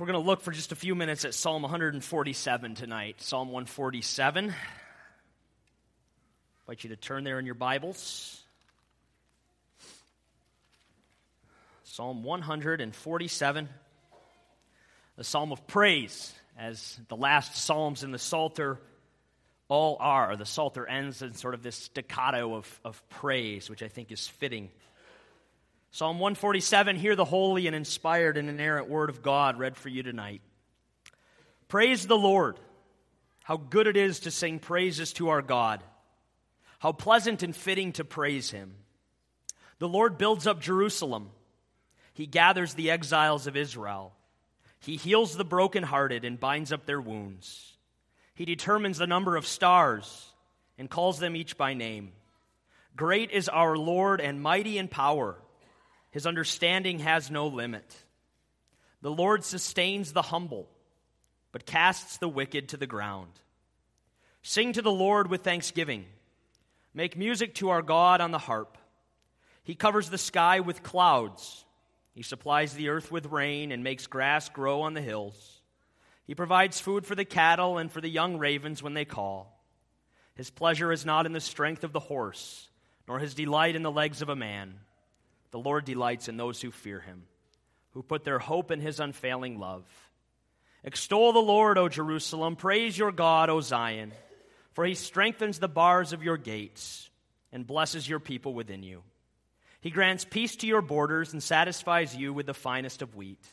we're going to look for just a few minutes at Psalm 147 tonight. Psalm 147. I invite you to turn there in your Bibles. Psalm 147, the psalm of praise, as the last psalms in the Psalter all are. The Psalter ends in sort of this staccato of, of praise, which I think is fitting Psalm 147 Hear the holy and inspired and inerrant word of God read for you tonight. Praise the Lord. How good it is to sing praises to our God. How pleasant and fitting to praise him. The Lord builds up Jerusalem. He gathers the exiles of Israel. He heals the brokenhearted and binds up their wounds. He determines the number of stars and calls them each by name. Great is our Lord and mighty in power. His understanding has no limit. The Lord sustains the humble, but casts the wicked to the ground. Sing to the Lord with thanksgiving. Make music to our God on the harp. He covers the sky with clouds. He supplies the earth with rain and makes grass grow on the hills. He provides food for the cattle and for the young ravens when they call. His pleasure is not in the strength of the horse, nor his delight in the legs of a man. The Lord delights in those who fear him, who put their hope in his unfailing love. Extol the Lord, O Jerusalem. Praise your God, O Zion, for he strengthens the bars of your gates and blesses your people within you. He grants peace to your borders and satisfies you with the finest of wheat.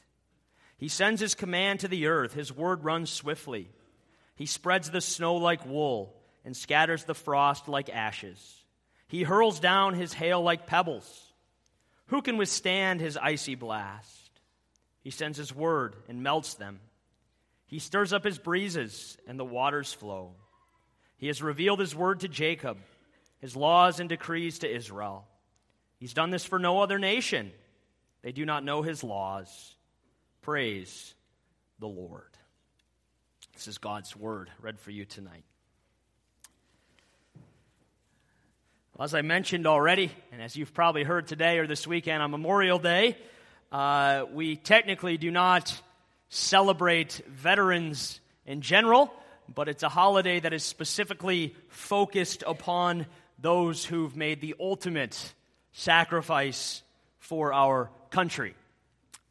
He sends his command to the earth, his word runs swiftly. He spreads the snow like wool and scatters the frost like ashes. He hurls down his hail like pebbles. Who can withstand his icy blast? He sends his word and melts them. He stirs up his breezes, and the waters flow. He has revealed his word to Jacob, his laws and decrees to Israel. He's done this for no other nation. They do not know his laws. Praise the Lord. This is God's word read for you tonight. Well, as I mentioned already, and as you've probably heard today or this weekend on Memorial Day, uh, we technically do not celebrate veterans in general, but it's a holiday that is specifically focused upon those who've made the ultimate sacrifice for our country.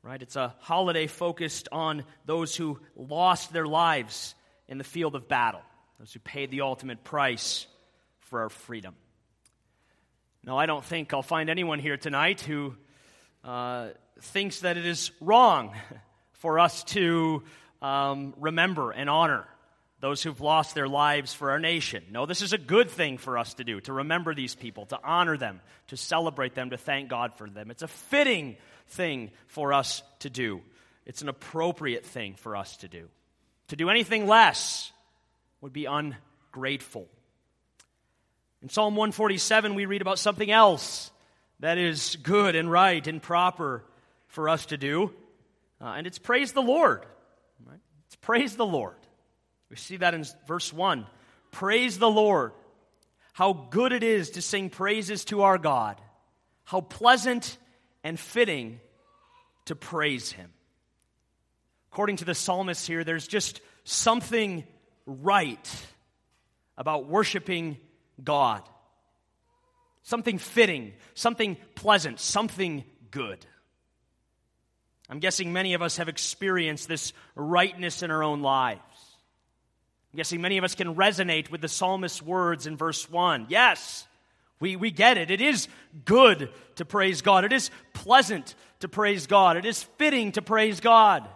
Right? It's a holiday focused on those who lost their lives in the field of battle, those who paid the ultimate price for our freedom. Now, I don't think I'll find anyone here tonight who uh, thinks that it is wrong for us to um, remember and honor those who've lost their lives for our nation. No, this is a good thing for us to do, to remember these people, to honor them, to celebrate them, to thank God for them. It's a fitting thing for us to do, it's an appropriate thing for us to do. To do anything less would be ungrateful. In Psalm 147, we read about something else that is good and right and proper for us to do, uh, and it's praise the Lord. Right? It's praise the Lord. We see that in verse 1. Praise the Lord. How good it is to sing praises to our God. How pleasant and fitting to praise Him. According to the psalmist here, there's just something right about worshiping God. Something fitting, something pleasant, something good. I'm guessing many of us have experienced this rightness in our own lives. I'm guessing many of us can resonate with the psalmist's words in verse 1. Yes, we, we get it. It is good to praise God. It is pleasant to praise God. It is fitting to praise God.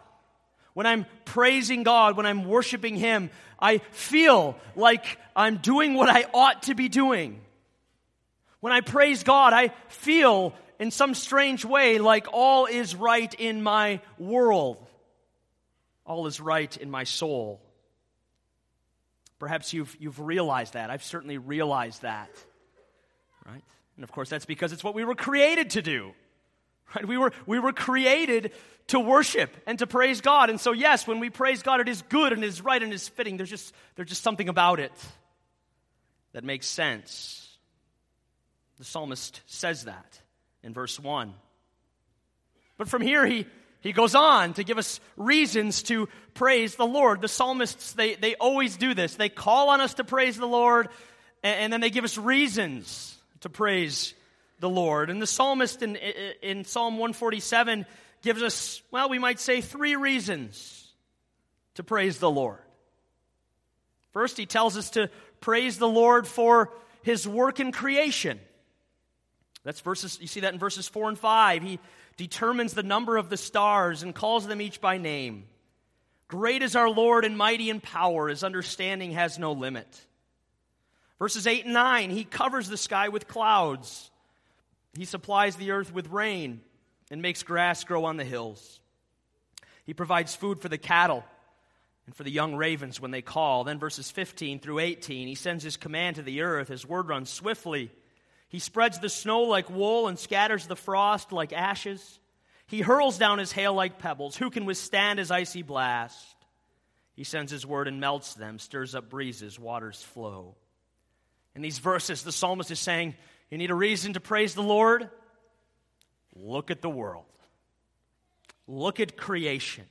When I'm praising God, when I'm worshiping Him, I feel like I'm doing what I ought to be doing. When I praise God, I feel in some strange way like all is right in my world, all is right in my soul. Perhaps you've, you've realized that. I've certainly realized that. Right? And of course, that's because it's what we were created to do. Right? We, were, we were created to worship and to praise God. And so, yes, when we praise God, it is good and it is right and it is fitting. There's just, there's just something about it that makes sense. The psalmist says that in verse 1. But from here, he he goes on to give us reasons to praise the Lord. The psalmists, they, they always do this. They call on us to praise the Lord, and, and then they give us reasons to praise the Lord. And the psalmist in, in Psalm 147 gives us, well, we might say three reasons to praise the Lord. First, he tells us to praise the Lord for his work in creation. That's verses, you see that in verses 4 and 5. He determines the number of the stars and calls them each by name. Great is our Lord and mighty in power. His understanding has no limit. Verses 8 and 9, he covers the sky with clouds. He supplies the earth with rain and makes grass grow on the hills. He provides food for the cattle and for the young ravens when they call. Then verses 15 through 18, he sends his command to the earth. His word runs swiftly. He spreads the snow like wool and scatters the frost like ashes. He hurls down his hail like pebbles. Who can withstand his icy blast? He sends his word and melts them, stirs up breezes, waters flow. In these verses, the psalmist is saying, You need a reason to praise the Lord? Look at the world. Look at creation.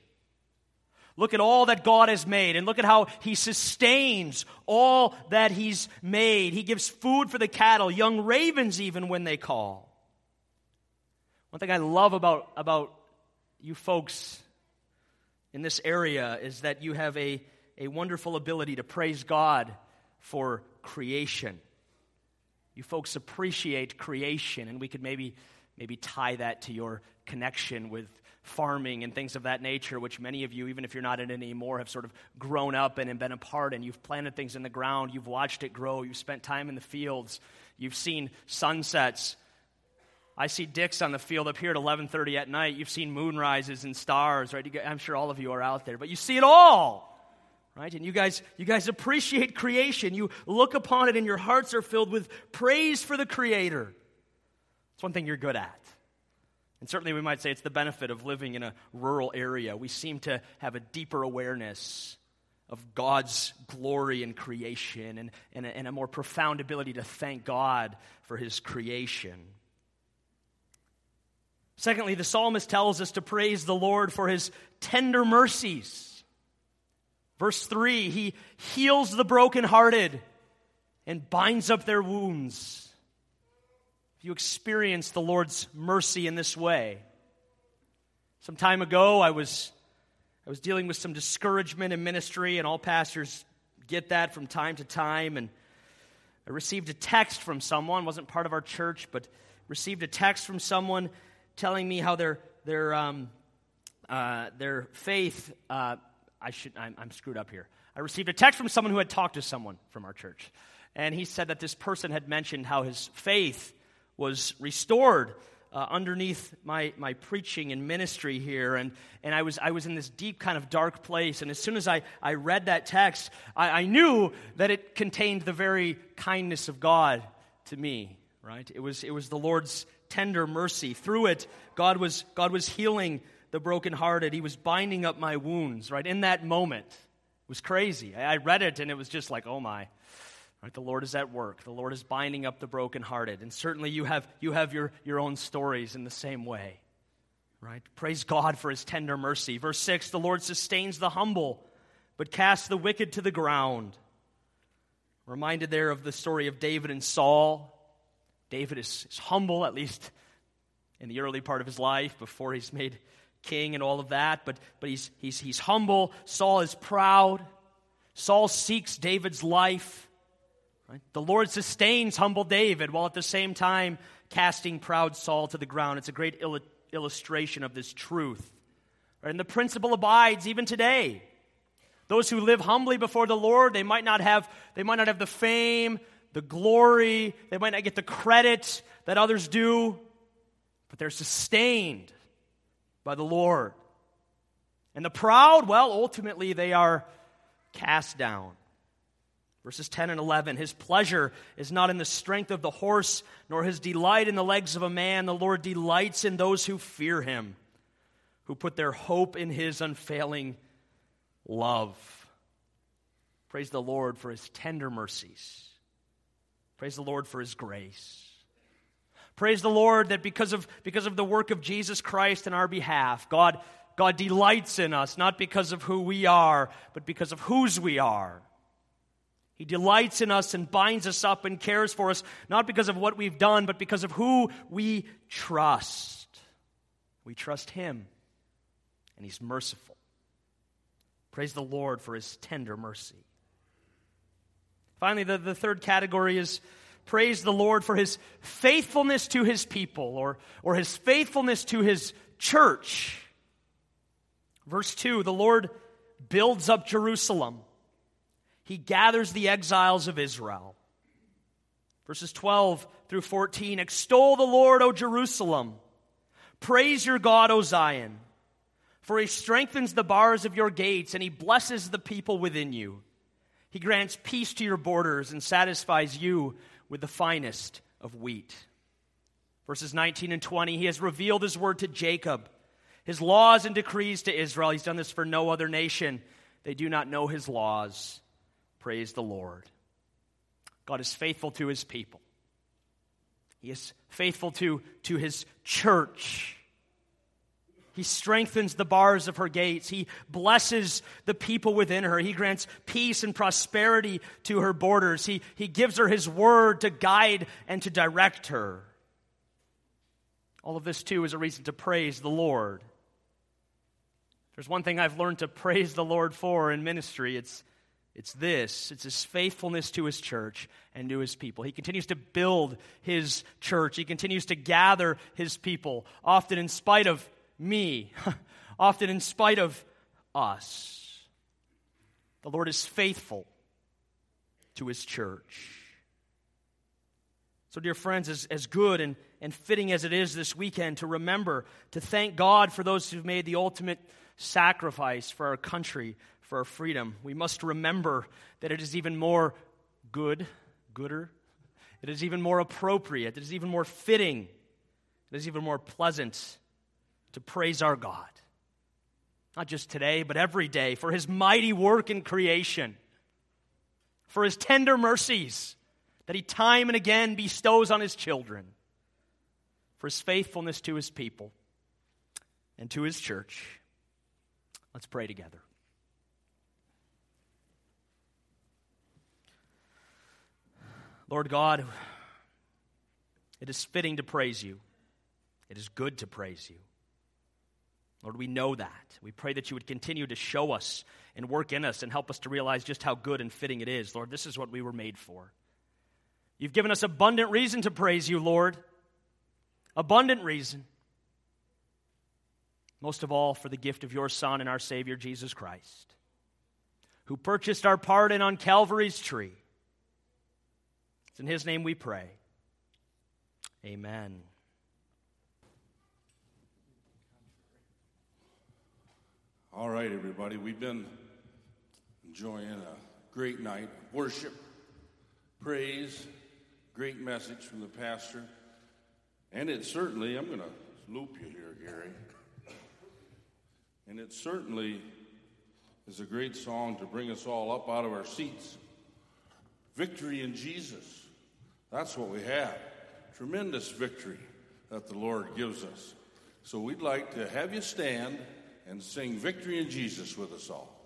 Look at all that God has made and look at how He sustains all that He's made. He gives food for the cattle, young ravens, even when they call. One thing I love about, about you folks in this area is that you have a, a wonderful ability to praise God for creation. You folks appreciate creation, and we could maybe, maybe tie that to your connection with farming and things of that nature, which many of you, even if you're not in it anymore, have sort of grown up and been a part and you've planted things in the ground, you've watched it grow, you've spent time in the fields, you've seen sunsets. I see dicks on the field up here at 11:30 at night. You've seen moonrises and stars, right? I'm sure all of you are out there, but you see it all. Right? And you guys you guys appreciate creation. You look upon it and your hearts are filled with praise for the creator. It's one thing you're good at. And certainly we might say it's the benefit of living in a rural area. We seem to have a deeper awareness of God's glory in creation and, and, a, and a more profound ability to thank God for his creation. Secondly, the psalmist tells us to praise the Lord for his tender mercies. Verse 3 He heals the brokenhearted and binds up their wounds. If you experience the Lord's mercy in this way, some time ago I was, I was dealing with some discouragement in ministry, and all pastors get that from time to time. And I received a text from someone, wasn't part of our church, but received a text from someone telling me how their, their, um, uh, their faith, uh, I should, I'm, I'm screwed up here. I received a text from someone who had talked to someone from our church. And he said that this person had mentioned how his faith was restored uh, underneath my, my preaching and ministry here. And, and I, was, I was in this deep, kind of dark place. And as soon as I, I read that text, I, I knew that it contained the very kindness of God to me, right? It was, it was the Lord's tender mercy. Through it, God was, God was healing the brokenhearted. He was binding up my wounds, right? In that moment. It was crazy. I, I read it and it was just like, oh my. Right, the Lord is at work. The Lord is binding up the brokenhearted. And certainly you have, you have your, your own stories in the same way. Right? Praise God for his tender mercy. Verse 6 The Lord sustains the humble, but casts the wicked to the ground. Reminded there of the story of David and Saul. David is, is humble, at least in the early part of his life, before he's made king and all of that. But, but he's, he's, he's humble. Saul is proud. Saul seeks David's life. Right? The Lord sustains humble David while at the same time casting proud Saul to the ground. It's a great il- illustration of this truth. Right? And the principle abides even today. Those who live humbly before the Lord, they might not have, they might not have the fame, the glory, they might not get the credit that others do, but they're sustained by the Lord. And the proud, well, ultimately they are cast down. Verses 10 and 11 His pleasure is not in the strength of the horse, nor his delight in the legs of a man. The Lord delights in those who fear him, who put their hope in his unfailing love. Praise the Lord for his tender mercies. Praise the Lord for his grace. Praise the Lord that because of, because of the work of Jesus Christ in our behalf, God, God delights in us, not because of who we are, but because of whose we are. He delights in us and binds us up and cares for us, not because of what we've done, but because of who we trust. We trust Him, and He's merciful. Praise the Lord for His tender mercy. Finally, the, the third category is praise the Lord for His faithfulness to His people or, or His faithfulness to His church. Verse 2 the Lord builds up Jerusalem he gathers the exiles of Israel. Verses 12 through 14 Extol the Lord, O Jerusalem. Praise your God, O Zion. For he strengthens the bars of your gates, and he blesses the people within you. He grants peace to your borders and satisfies you with the finest of wheat. Verses 19 and 20 He has revealed his word to Jacob, his laws and decrees to Israel. He's done this for no other nation. They do not know his laws. Praise the Lord. God is faithful to his people. He is faithful to, to his church. He strengthens the bars of her gates. He blesses the people within her. He grants peace and prosperity to her borders. He, he gives her his word to guide and to direct her. All of this, too, is a reason to praise the Lord. There's one thing I've learned to praise the Lord for in ministry it's it's this it's his faithfulness to his church and to his people. He continues to build his church, he continues to gather his people, often in spite of me, often in spite of us. The Lord is faithful to his church. So, dear friends, as, as good and, and fitting as it is this weekend to remember to thank God for those who've made the ultimate sacrifice for our country, for our freedom, we must remember that it is even more good, gooder, it is even more appropriate, it is even more fitting, it is even more pleasant to praise our God. Not just today, but every day, for his mighty work in creation, for his tender mercies that he time and again bestows on his children, for his faithfulness to his people and to his church. Let's pray together. Lord God, it is fitting to praise you. It is good to praise you. Lord, we know that. We pray that you would continue to show us and work in us and help us to realize just how good and fitting it is. Lord, this is what we were made for. You've given us abundant reason to praise you, Lord. Abundant reason. Most of all, for the gift of your Son and our Savior, Jesus Christ, who purchased our pardon on Calvary's tree it's in His name we pray. Amen. All right, everybody. We've been enjoying a great night of worship, praise, great message from the pastor. And it certainly, I'm going to loop you here, Gary. And it certainly is a great song to bring us all up out of our seats. Victory in Jesus. That's what we have. Tremendous victory that the Lord gives us. So we'd like to have you stand and sing Victory in Jesus with us all.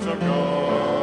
to God.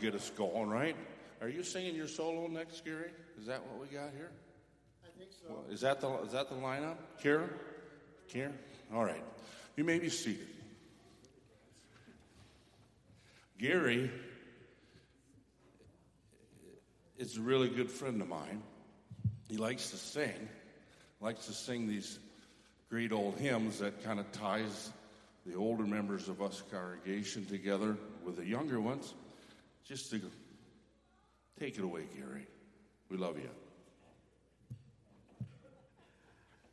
Get us going, right? Are you singing your solo next, Gary? Is that what we got here? I think so. Well, is that the is that the lineup? Kira? Kira? All right. You may be seated. Gary is a really good friend of mine. He likes to sing, likes to sing these great old hymns that kind of ties the older members of us congregation together with the younger ones. Just to take it away, Gary. We love you.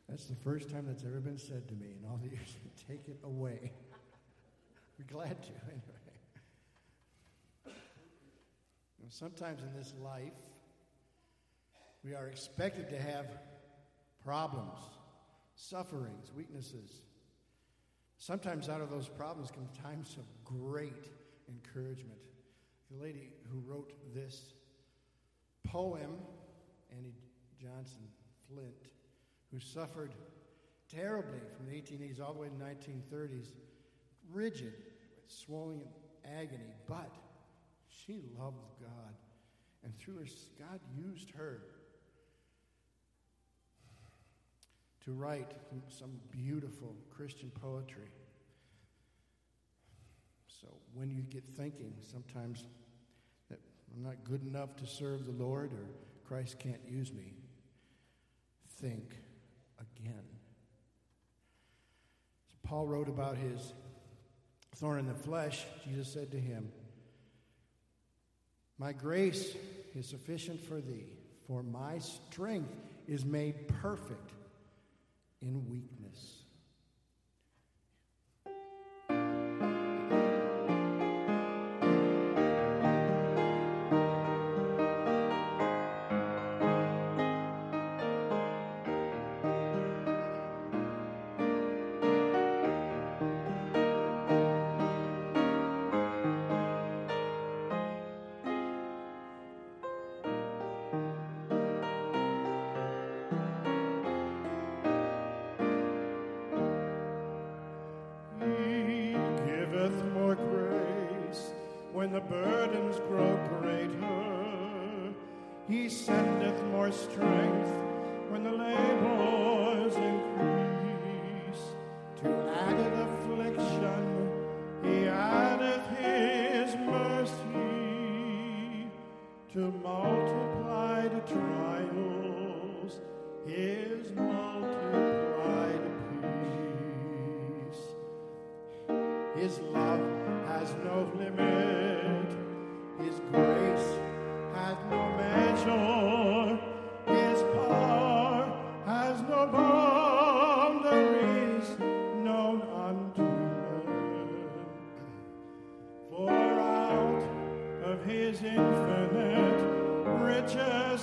That's the first time that's ever been said to me in all the years. Take it away. We're glad to, anyway. You sometimes in this life, we are expected to have problems, sufferings, weaknesses. Sometimes out of those problems come times of great encouragement. The lady who wrote this poem, Annie Johnson Flint, who suffered terribly from the 1880s all the way to the 1930s, rigid, swelling agony, but she loved God. And through her, God used her to write some beautiful Christian poetry. So when you get thinking sometimes that I'm not good enough to serve the Lord or Christ can't use me, think again. So Paul wrote about his thorn in the flesh. Jesus said to him, My grace is sufficient for thee, for my strength is made perfect in weakness. He sendeth more strength when the labors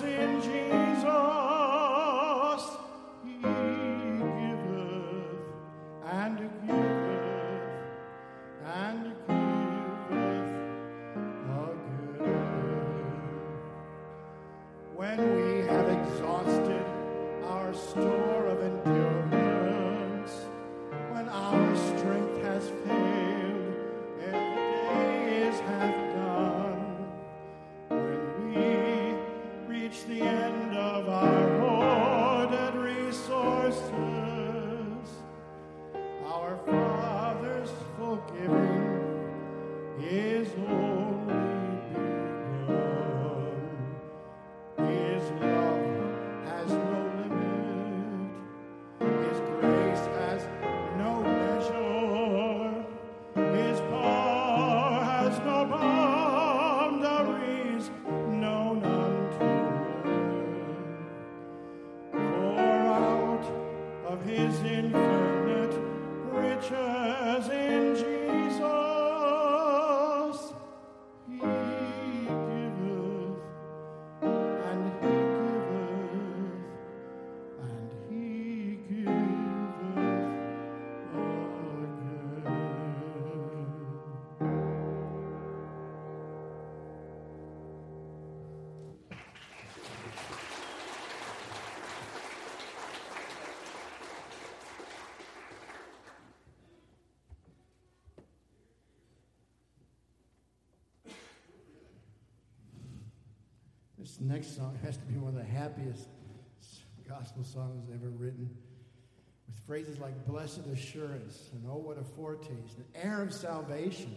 in Jesus, This next song has to be one of the happiest gospel songs ever written, with phrases like blessed assurance and oh, what a foretaste, an heir of salvation.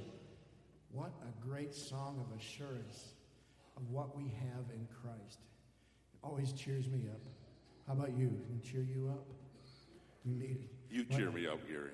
What a great song of assurance of what we have in Christ. It always cheers me up. How about you? Can it cheer you up? You need it. You cheer me up, Gary.